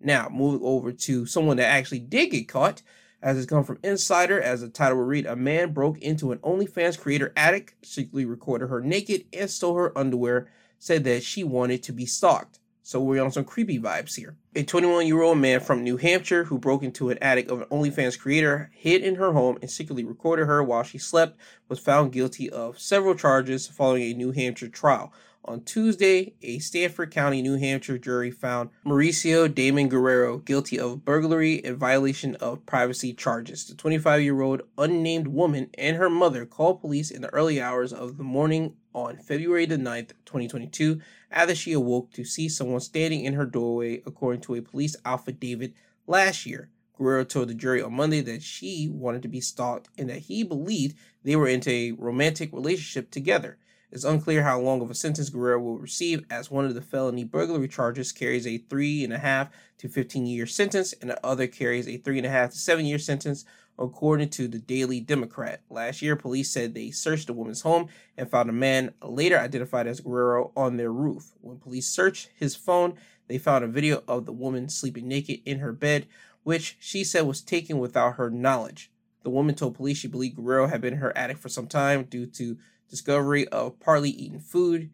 Now moving over to someone that actually did get caught as it's come from Insider, as the title will read, a man broke into an OnlyFans creator attic, secretly recorded her naked, and stole her underwear, said that she wanted to be stalked. So we're on some creepy vibes here. A 21 year old man from New Hampshire who broke into an attic of an OnlyFans creator, hid in her home, and secretly recorded her while she slept, was found guilty of several charges following a New Hampshire trial. On Tuesday, a Stafford County, New Hampshire jury found Mauricio Damon Guerrero guilty of burglary and violation of privacy charges. The 25 year old unnamed woman and her mother called police in the early hours of the morning on February the 9th, 2022, after she awoke to see someone standing in her doorway, according to a police affidavit last year. Guerrero told the jury on Monday that she wanted to be stalked and that he believed they were into a romantic relationship together. It's unclear how long of a sentence Guerrero will receive, as one of the felony burglary charges carries a three and a half to 15 year sentence, and the other carries a three and a half to seven year sentence, according to the Daily Democrat. Last year, police said they searched the woman's home and found a man later identified as Guerrero on their roof. When police searched his phone, they found a video of the woman sleeping naked in her bed, which she said was taken without her knowledge. The woman told police she believed Guerrero had been in her attic for some time due to discovery of partly eaten food,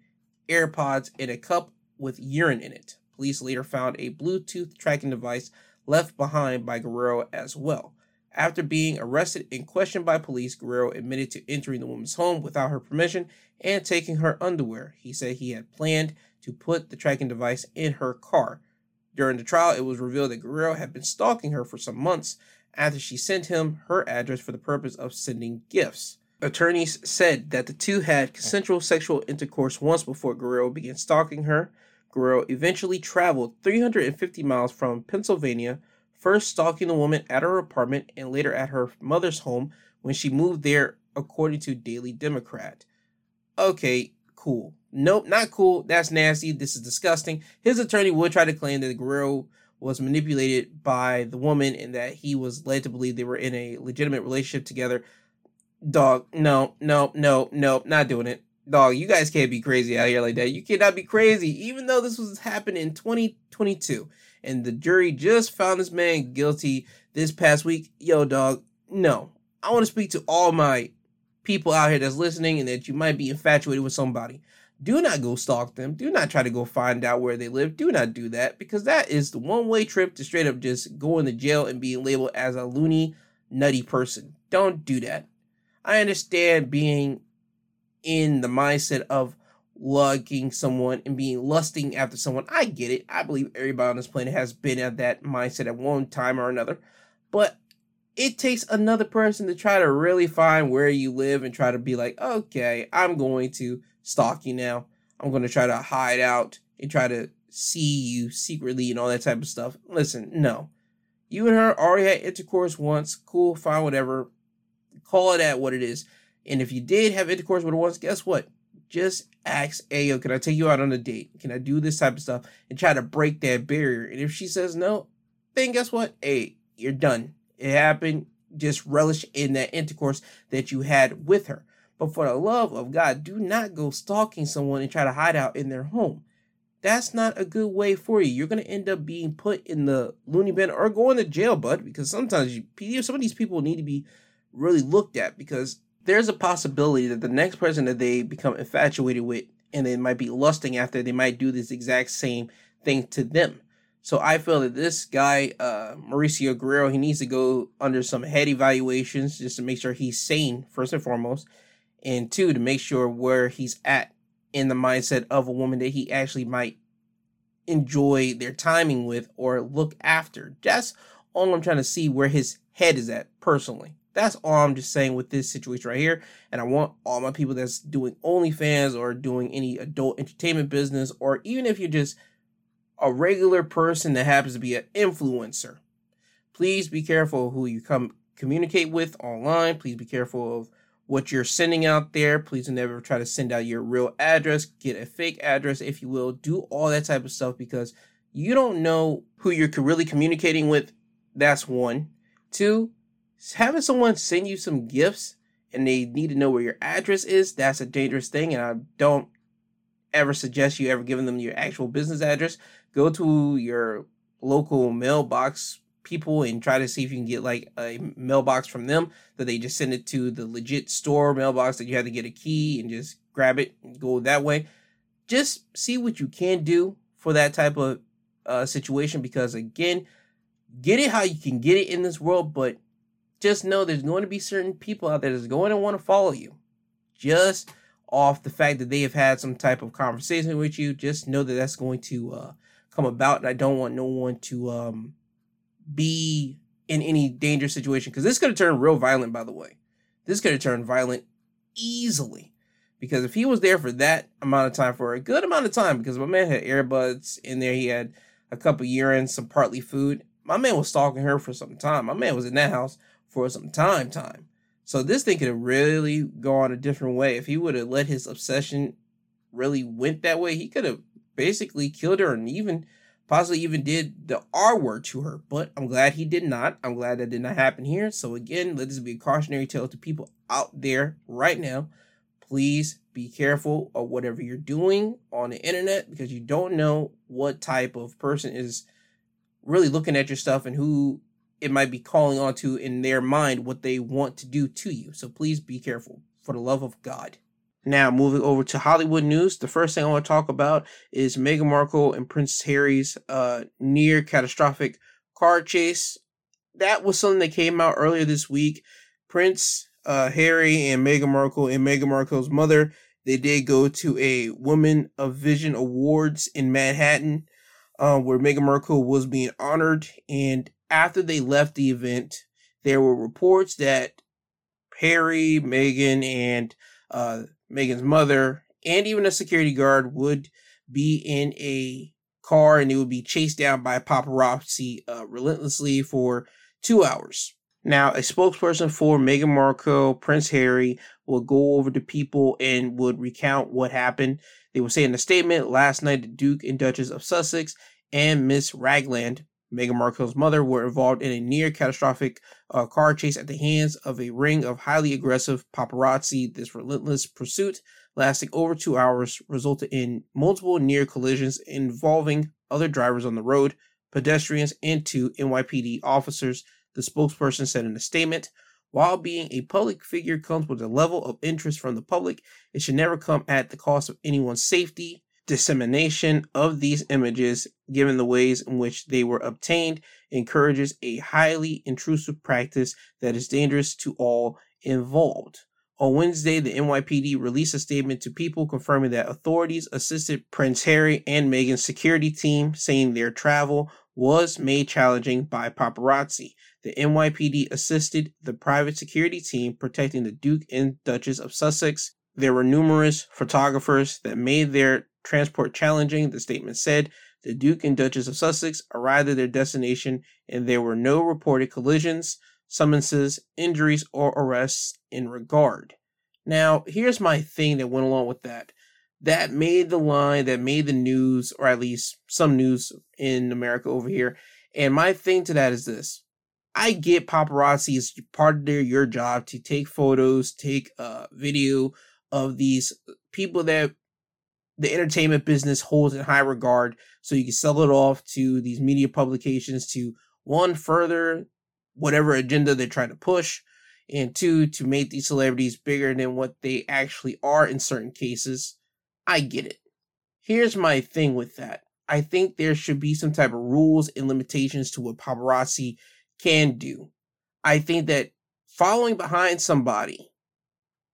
AirPods, and a cup with urine in it. Police later found a Bluetooth tracking device left behind by Guerrero as well. After being arrested and questioned by police, Guerrero admitted to entering the woman's home without her permission and taking her underwear. He said he had planned to put the tracking device in her car. During the trial, it was revealed that Guerrero had been stalking her for some months after she sent him her address for the purpose of sending gifts. Attorneys said that the two had consensual sexual intercourse once before Guerrero began stalking her. Guerrero eventually traveled 350 miles from Pennsylvania, first stalking the woman at her apartment and later at her mother's home when she moved there, according to Daily Democrat. Okay, cool. Nope, not cool. That's nasty. This is disgusting. His attorney would try to claim that the Guerrero was manipulated by the woman and that he was led to believe they were in a legitimate relationship together dog, no, no, no, no, not doing it. Dog, you guys can't be crazy out here like that. You cannot be crazy, even though this was happening in 2022 and the jury just found this man guilty this past week. Yo, dog, no. I want to speak to all my people out here that's listening and that you might be infatuated with somebody. Do not go stalk them. Do not try to go find out where they live. Do not do that because that is the one way trip to straight up just going to jail and being labeled as a loony, nutty person. Don't do that. I understand being in the mindset of lugging someone and being lusting after someone. I get it. I believe everybody on this planet has been at that mindset at one time or another. But it takes another person to try to really find where you live and try to be like, okay, I'm going to stalk you now. I'm going to try to hide out and try to see you secretly and all that type of stuff. Listen, no. You and her already had intercourse once. Cool, fine, whatever. Call it at what it is. And if you did have intercourse with her once, guess what? Just ask, hey, yo, can I take you out on a date? Can I do this type of stuff? And try to break that barrier. And if she says no, then guess what? Hey, you're done. It happened. Just relish in that intercourse that you had with her. But for the love of God, do not go stalking someone and try to hide out in their home. that's not a good way for you. You're gonna end up being put in the loony bin or going to jail, bud. Because sometimes you, some of these people need to be really looked at because there's a possibility that the next person that they become infatuated with and they might be lusting after, they might do this exact same thing to them. So I feel that this guy, uh, Mauricio Guerrero, he needs to go under some head evaluations just to make sure he's sane, first and foremost. And two, to make sure where he's at in the mindset of a woman that he actually might enjoy their timing with or look after. That's all I'm trying to see where his head is at personally. That's all I'm just saying with this situation right here. And I want all my people that's doing OnlyFans or doing any adult entertainment business, or even if you're just a regular person that happens to be an influencer, please be careful who you come communicate with online. Please be careful of what you're sending out there. Please never try to send out your real address, get a fake address, if you will. Do all that type of stuff because you don't know who you're really communicating with. That's one. Two, having someone send you some gifts and they need to know where your address is, that's a dangerous thing. And I don't ever suggest you ever giving them your actual business address. Go to your local mailbox people and try to see if you can get like a mailbox from them that they just send it to the legit store mailbox that you have to get a key and just grab it and go that way. Just see what you can do for that type of uh, situation because again, get it how you can get it in this world, but just know there's going to be certain people out there that's going to want to follow you. Just off the fact that they have had some type of conversation with you, just know that that's going to uh, come about. And I don't want no one to um, be in any dangerous situation because this could have turned real violent, by the way. This could have turned violent easily because if he was there for that amount of time, for a good amount of time, because my man had earbuds in there, he had a cup of urine, some partly food. My man was stalking her for some time. My man was in that house for some time, time. So this thing could have really gone a different way. If he would have let his obsession really went that way, he could have basically killed her and even possibly even did the R word to her. But I'm glad he did not. I'm glad that did not happen here. So again, let this be a cautionary tale to people out there right now. Please be careful of whatever you're doing on the internet because you don't know what type of person is really looking at your stuff and who it might be calling onto in their mind what they want to do to you. So please be careful for the love of God. Now, moving over to Hollywood news, the first thing I want to talk about is Meghan Markle and Prince Harry's uh, near catastrophic car chase. That was something that came out earlier this week. Prince uh, Harry and Meghan Markle and Meghan Markle's mother, they did go to a Women of Vision Awards in Manhattan, uh, where Meghan Markle was being honored. And after they left the event, there were reports that Harry, Meghan, and uh, Meghan's mother, and even a security guard would be in a car and they would be chased down by paparazzi uh, relentlessly for two hours. Now, a spokesperson for Meghan Markle, Prince Harry, will go over to people and would recount what happened. They will say in a statement last night, the Duke and Duchess of Sussex and Miss Ragland Meghan Markle's mother were involved in a near catastrophic uh, car chase at the hands of a ring of highly aggressive paparazzi. This relentless pursuit, lasting over two hours, resulted in multiple near collisions involving other drivers on the road, pedestrians, and two NYPD officers, the spokesperson said in a statement. While being a public figure comes with a level of interest from the public, it should never come at the cost of anyone's safety dissemination of these images, given the ways in which they were obtained, encourages a highly intrusive practice that is dangerous to all involved. On Wednesday, the NYPD released a statement to people confirming that authorities assisted Prince Harry and Meghan's security team, saying their travel was made challenging by paparazzi. The NYPD assisted the private security team protecting the Duke and Duchess of Sussex. There were numerous photographers that made their transport challenging, the statement said. The Duke and Duchess of Sussex arrived at their destination and there were no reported collisions, summonses, injuries, or arrests in regard. Now, here's my thing that went along with that. That made the line, that made the news, or at least some news in America over here. And my thing to that is this. I get paparazzi is part of their your job to take photos, take a uh, video of these people that the entertainment business holds in high regard. So you can sell it off to these media publications to one further whatever agenda they're trying to push and two to make these celebrities bigger than what they actually are in certain cases. I get it. Here's my thing with that. I think there should be some type of rules and limitations to what paparazzi can do. I think that following behind somebody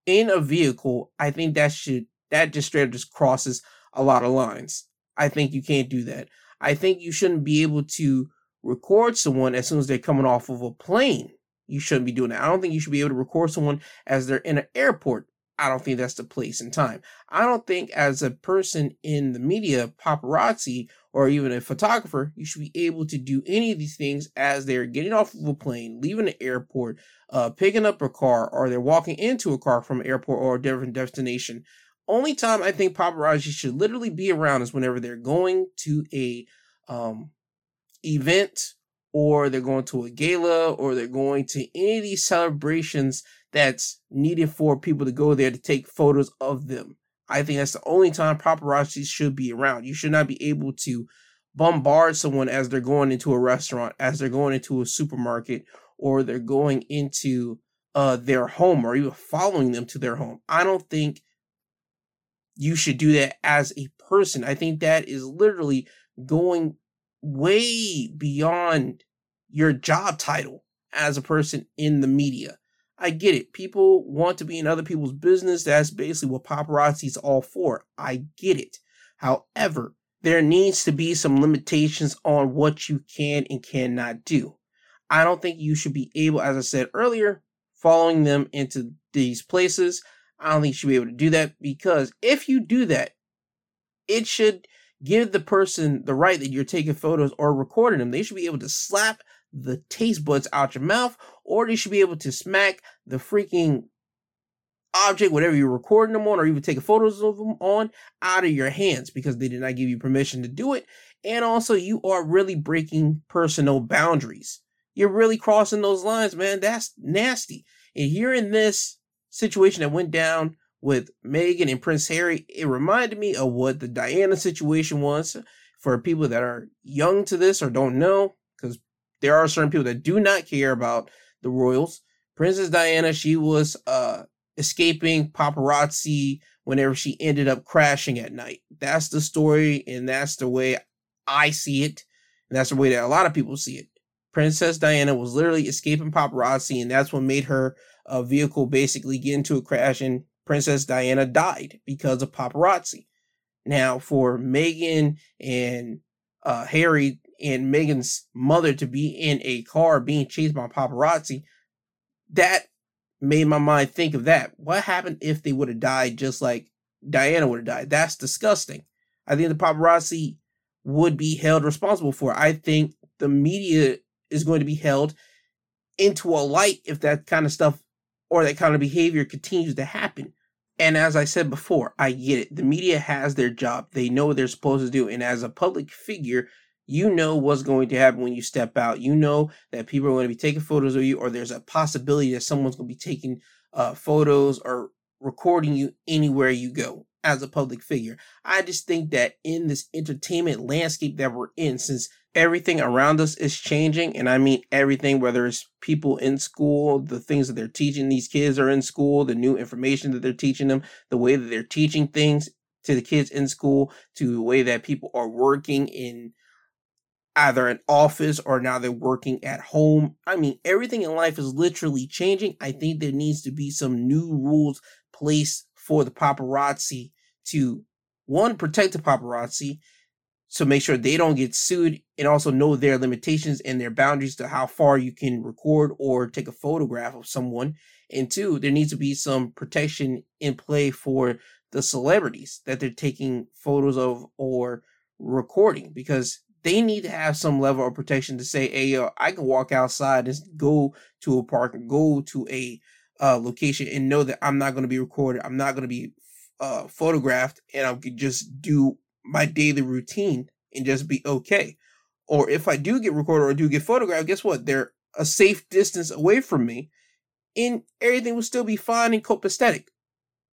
in a vehicle i think that should that just straight up just crosses a lot of lines. I think you can't do that. I think you shouldn't be able to record someone as soon as they're coming off of a plane. You shouldn't be doing that. I don't think you should be able to record someone as they're in an airport. I don't think that's the place and time. I don't think as a person in the media, paparazzi, or even a photographer, you should be able to do any of these things as they're getting off of a plane, leaving the airport, uh, picking up a car, or they're walking into a car from an airport or a different destination only time I think paparazzi should literally be around is whenever they're going to a um, event or they're going to a gala or they're going to any of these celebrations that's needed for people to go there to take photos of them. I think that's the only time paparazzi should be around. You should not be able to bombard someone as they're going into a restaurant, as they're going into a supermarket, or they're going into uh, their home or even following them to their home. I don't think you should do that as a person. I think that is literally going way beyond your job title as a person in the media. I get it. People want to be in other people's business. That's basically what paparazzi is all for. I get it. However, there needs to be some limitations on what you can and cannot do. I don't think you should be able, as I said earlier, following them into these places. I don't think you should be able to do that because if you do that, it should give the person the right that you're taking photos or recording them. They should be able to slap the taste buds out your mouth, or they should be able to smack the freaking object, whatever you're recording them on, or even taking photos of them on, out of your hands because they did not give you permission to do it. And also, you are really breaking personal boundaries. You're really crossing those lines, man. That's nasty. And here in this situation that went down with Meghan and Prince Harry, it reminded me of what the Diana situation was for people that are young to this or don't know, because there are certain people that do not care about the royals. Princess Diana, she was uh, escaping paparazzi whenever she ended up crashing at night. That's the story, and that's the way I see it, and that's the way that a lot of people see it. Princess Diana was literally escaping paparazzi, and that's what made her a vehicle basically get into a crash and Princess Diana died because of paparazzi. Now, for Meghan and uh, Harry and Meghan's mother to be in a car being chased by paparazzi, that made my mind think of that. What happened if they would have died just like Diana would have died? That's disgusting. I think the paparazzi would be held responsible for. It. I think the media is going to be held into a light if that kind of stuff or that kind of behavior continues to happen. And as I said before, I get it. The media has their job. They know what they're supposed to do. And as a public figure, you know what's going to happen when you step out. You know that people are going to be taking photos of you, or there's a possibility that someone's going to be taking uh, photos or recording you anywhere you go as a public figure. I just think that in this entertainment landscape that we're in, since everything around us is changing, and I mean everything, whether it's people in school, the things that they're teaching these kids are in school, the new information that they're teaching them, the way that they're teaching things to the kids in school, to the way that people are working in either an office or now they're working at home. I mean, everything in life is literally changing. I think there needs to be some new rules placed for the paparazzi to one protect the paparazzi so make sure they don't get sued and also know their limitations and their boundaries to how far you can record or take a photograph of someone and two there needs to be some protection in play for the celebrities that they're taking photos of or recording because they need to have some level of protection to say hey yo, i can walk outside and go to a park go to a uh, location and know that I'm not going to be recorded. I'm not going to be uh, photographed, and I can just do my daily routine and just be okay. Or if I do get recorded or do get photographed, guess what? They're a safe distance away from me, and everything will still be fine and copacetic.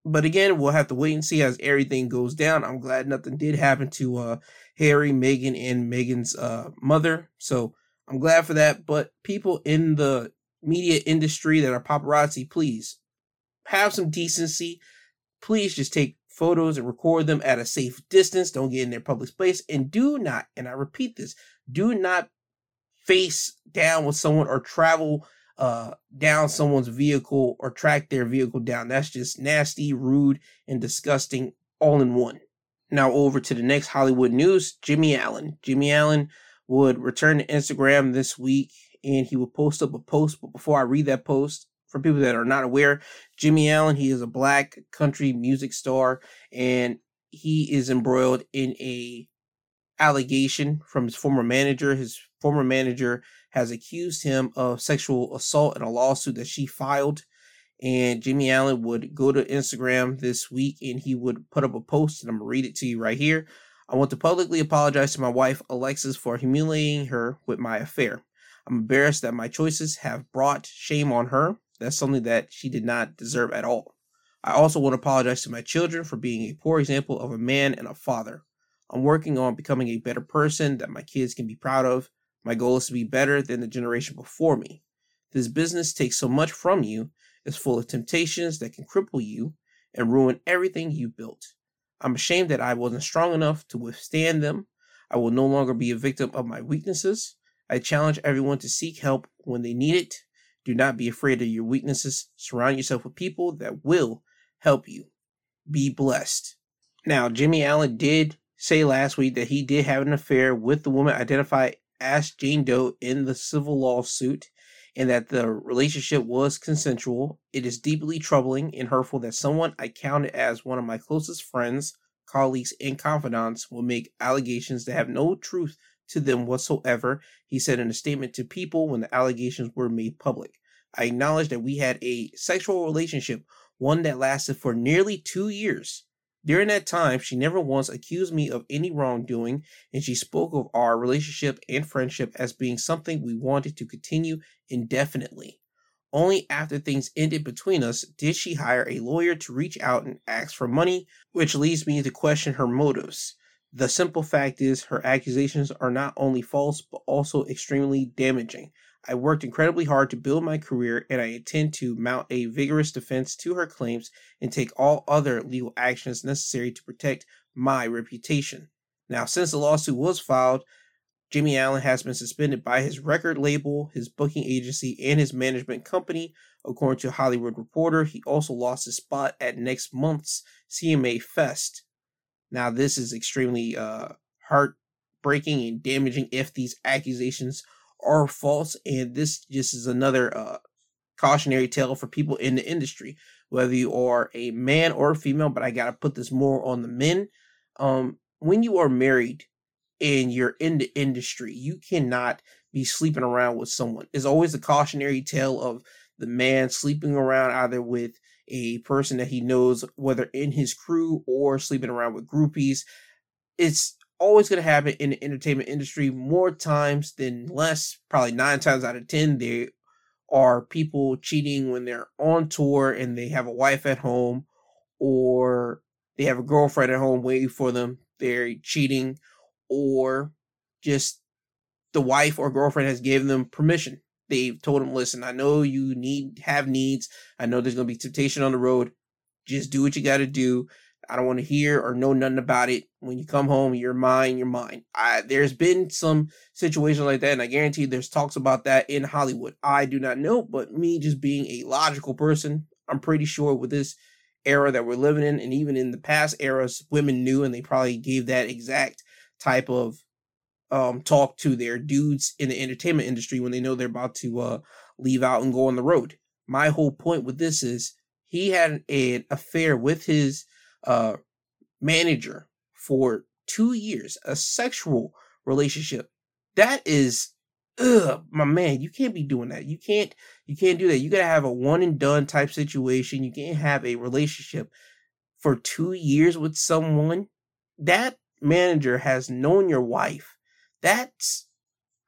But again, we'll have to wait and see as everything goes down. I'm glad nothing did happen to uh, Harry, Meghan, and Meghan's uh, mother. So I'm glad for that. But people in the media industry that are paparazzi, please have some decency. Please just take photos and record them at a safe distance. Don't get in their public space. And do not, and I repeat this, do not face down with someone or travel uh, down someone's vehicle or track their vehicle down. That's just nasty, rude, and disgusting all in one. Now over to the next Hollywood news. Jimmy Allen. Jimmy Allen would return to Instagram this week and he would post up a post. But before I read that post, for people that are not aware, Jimmy Allen, he is a black country music star and he is embroiled in a allegation from his former manager. His former manager has accused him of sexual assault in a lawsuit that she filed. And Jimmy Allen would go to Instagram this week and he would put up a post, and I'm gonna read it to you right here. I want to publicly apologize to my wife, Alexis, for humiliating her with my affair. I'm embarrassed that my choices have brought shame on her. That's something that she did not deserve at all. I also want to apologize to my children for being a poor example of a man and a father. I'm working on becoming a better person that my kids can be proud of. My goal is to be better than the generation before me. This business takes so much from you, it's full of temptations that can cripple you and ruin everything you built. I'm ashamed that I wasn't strong enough to withstand them. I will no longer be a victim of my weaknesses. I challenge everyone to seek help when they need it. Do not be afraid of your weaknesses. Surround yourself with people that will help you. Be blessed. Now, Jimmy Allen did say last week that he did have an affair with the woman identified as Jane Doe in the civil lawsuit and that the relationship was consensual. It is deeply troubling and hurtful that someone I counted as one of my closest friends, colleagues, and confidants will make allegations that have no truth to them whatsoever, he said in a statement to people when the allegations were made public. I acknowledge that we had a sexual relationship, one that lasted for nearly two years. During that time, she never once accused me of any wrongdoing, and she spoke of our relationship and friendship as being something we wanted to continue indefinitely. Only after things ended between us did she hire a lawyer to reach out and ask for money, which leads me to question her motives. The simple fact is, her accusations are not only false, but also extremely damaging. I worked incredibly hard to build my career, and I intend to mount a vigorous defense to her claims and take all other legal actions necessary to protect my reputation. Now, since the lawsuit was filed, Jimmy Allen has been suspended by his record label, his booking agency, and his management company. According to Hollywood Reporter, he also lost his spot at next month's CMA Fest. Now, this is extremely uh, heartbreaking and damaging if these accusations are false, and this just is another uh, cautionary tale for people in the industry, whether you are a man or a female. But I gotta put this more on the men. Um, when you are married and you're in the industry, you cannot be sleeping around with someone. It's always a cautionary tale of the man sleeping around either with a person that he knows, whether in his crew or sleeping around with groupies. It's always going to happen in the entertainment industry more times than less. Probably nine times out of 10, there are people cheating when they're on tour and they have a wife at home or they have a girlfriend at home waiting for them. They're cheating or just the wife or girlfriend has given them permission. They've told them, listen, I know you need have needs. I know there's gonna be temptation on the road. Just do what you gotta do. I don't want to hear or know nothing about it. When you come home, you're mine, you're mine. I, there's been some situations like that, and I guarantee there's talks about that in Hollywood. I do not know, but me just being a logical person, I'm pretty sure with this era that we're living in, and even in the past eras, women knew and they probably gave that exact type of um, talk to their dudes in the entertainment industry when they know they're about to uh, leave out and go on the road. My whole point with this is he had an affair with his uh, manager for two years, a sexual relationship. That is, ugh, my man, you can't be doing that. You can't, you can't do that. You gotta have a one and done type situation. You can't have a relationship for two years with someone. That manager has known your wife. That's,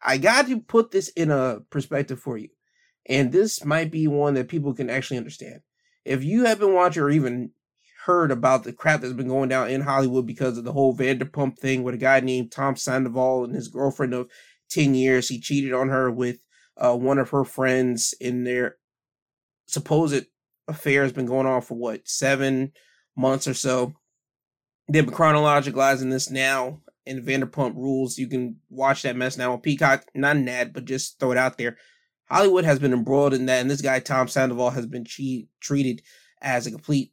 I got to put this in a perspective for you. And this might be one that people can actually understand. If you have been watching or even heard about the crap that's been going down in Hollywood because of the whole Vanderpump thing with a guy named Tom Sandoval and his girlfriend of 10 years. He cheated on her with uh, one of her friends in their supposed affair has been going on for what, seven months or so. They've been chronologicalizing this now in Vanderpump Rules. You can watch that mess now on Peacock. Not an ad, but just throw it out there. Hollywood has been embroiled in that, and this guy, Tom Sandoval, has been che- treated as a complete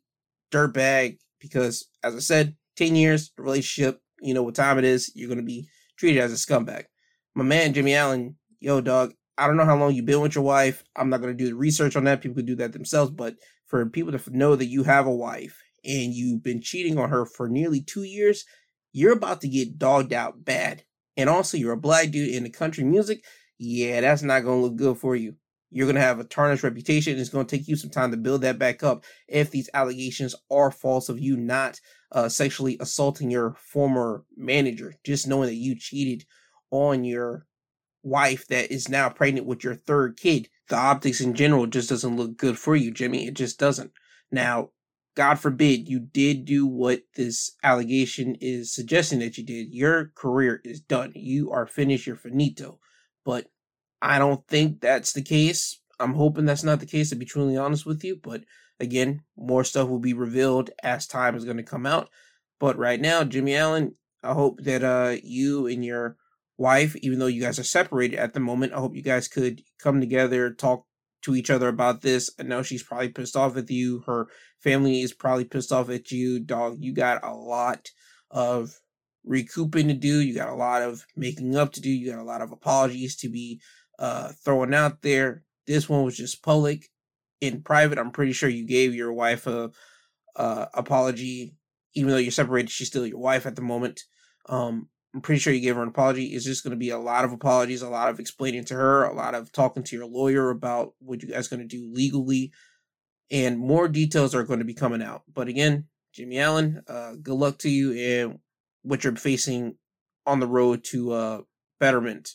dirtbag because, as I said, 10 years, relationship, you know what time it is, you're going to be treated as a scumbag. My man, Jimmy Allen, yo, dog, I don't know how long you've been with your wife. I'm not going to do the research on that. People could do that themselves. But for people to know that you have a wife and you've been cheating on her for nearly two years, you're about to get dogged out bad. And also, you're a black dude in the country music. Yeah, that's not going to look good for you. You're going to have a tarnished reputation. It's going to take you some time to build that back up if these allegations are false of you not uh, sexually assaulting your former manager. Just knowing that you cheated on your wife that is now pregnant with your third kid. The optics in general just doesn't look good for you, Jimmy. It just doesn't. Now, God forbid you did do what this allegation is suggesting that you did. Your career is done. You are finished. You're finito. But I don't think that's the case. I'm hoping that's not the case, to be truly honest with you. But again, more stuff will be revealed as time is going to come out. But right now, Jimmy Allen, I hope that uh, you and your wife, even though you guys are separated at the moment. I hope you guys could come together, talk to each other about this. I know she's probably pissed off at you. Her family is probably pissed off at you. Dog, you got a lot of recouping to do. You got a lot of making up to do. You got a lot of apologies to be uh, throwing out there. This one was just public. In private, I'm pretty sure you gave your wife a uh, apology, even though you're separated. She's still your wife at the moment. Um, I'm pretty sure you gave her an apology. It's just going to be a lot of apologies, a lot of explaining to her, a lot of talking to your lawyer about what you guys going to do legally, and more details are going to be coming out. But again, Jimmy Allen, uh, good luck to you and what you're facing on the road to uh, betterment.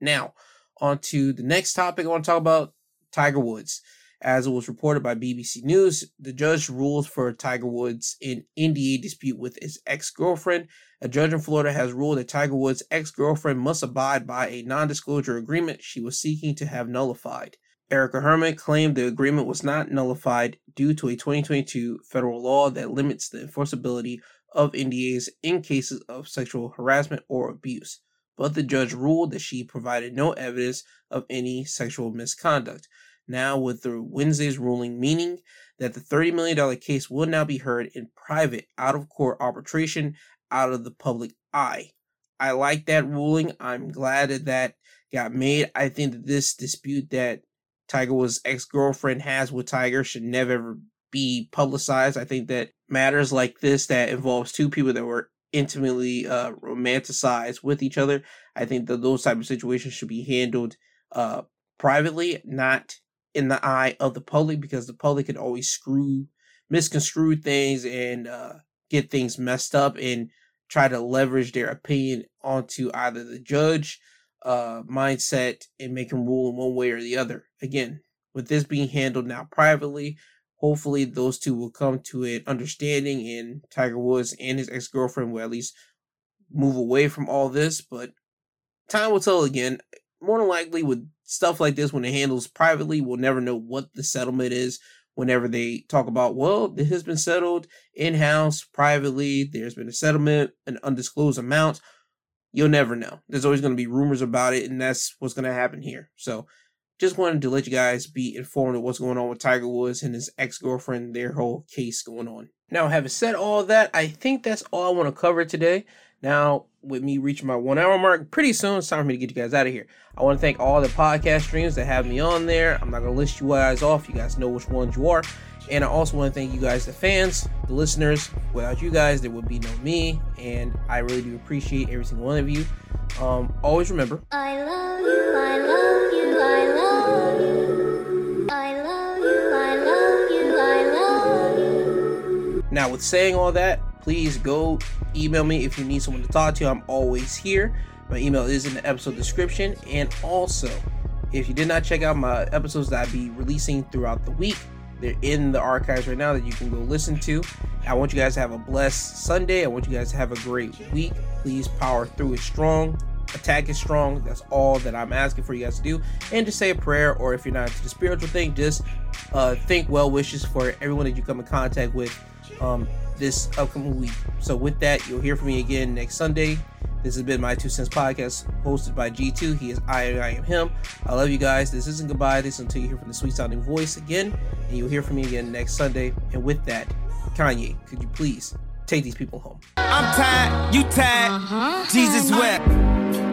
Now, on to the next topic I want to talk about Tiger Woods. As it was reported by BBC News, the judge ruled for Tiger Woods in NDA dispute with his ex girlfriend. A judge in Florida has ruled that Tiger Woods' ex girlfriend must abide by a non disclosure agreement she was seeking to have nullified. Erica Herman claimed the agreement was not nullified due to a 2022 federal law that limits the enforceability of NDAs in cases of sexual harassment or abuse. But the judge ruled that she provided no evidence of any sexual misconduct now with the Wednesday's ruling, meaning that the $30 million case will now be heard in private, out of court arbitration, out of the public eye. I like that ruling. I'm glad that that got made. I think that this dispute that Tiger Woods' ex girlfriend has with Tiger should never ever be publicized. I think that matters like this that involves two people that were intimately uh, with each other, I think that those type of situations should be handled uh, privately, not in the eye of the public because the public can always screw, misconstrue things and uh, get things messed up and try to leverage their opinion onto either the judge uh, mindset and make him rule in one way or the other. Again, with this being handled now privately, hopefully those two will come to an understanding and Tiger Woods and his ex girlfriend will at least move away from all this. But time will tell again. More than likely, with stuff like this when it handles privately we'll never know what the settlement is whenever they talk about well this has been settled in-house privately there's been a settlement an undisclosed amount you'll never know there's always going to be rumors about it and that's what's going to happen here so just wanted to let you guys be informed of what's going on with tiger woods and his ex-girlfriend their whole case going on now having said all that i think that's all i want to cover today now, with me reaching my one hour mark pretty soon, it's time for me to get you guys out of here. I want to thank all the podcast streams that have me on there. I'm not going to list you guys off. You guys know which ones you are. And I also want to thank you guys, the fans, the listeners. Without you guys, there would be no me. And I really do appreciate every single one of you. Um, always remember I love you, I love you, Now, with saying all that, please go email me if you need someone to talk to. I'm always here. My email is in the episode description. And also, if you did not check out my episodes that I be releasing throughout the week, They're in the archives right now that you can go listen to. I want you guys to have a blessed Sunday. I want you guys to have a great week. Please power through it strong. Attack is strong. That's all that I'm asking for you guys to do. And just say a prayer, or if you're not into the spiritual thing, just uh, think well wishes for everyone that you come in contact with um, this upcoming week. So, with that, you'll hear from me again next Sunday. This has been my two cents podcast, hosted by G2. He is I, I am him. I love you guys. This isn't goodbye. This is until you hear from the sweet sounding voice again, and you'll hear from me again next Sunday. And with that, Kanye, could you please take these people home? I'm tired, you tired. Jesus wept.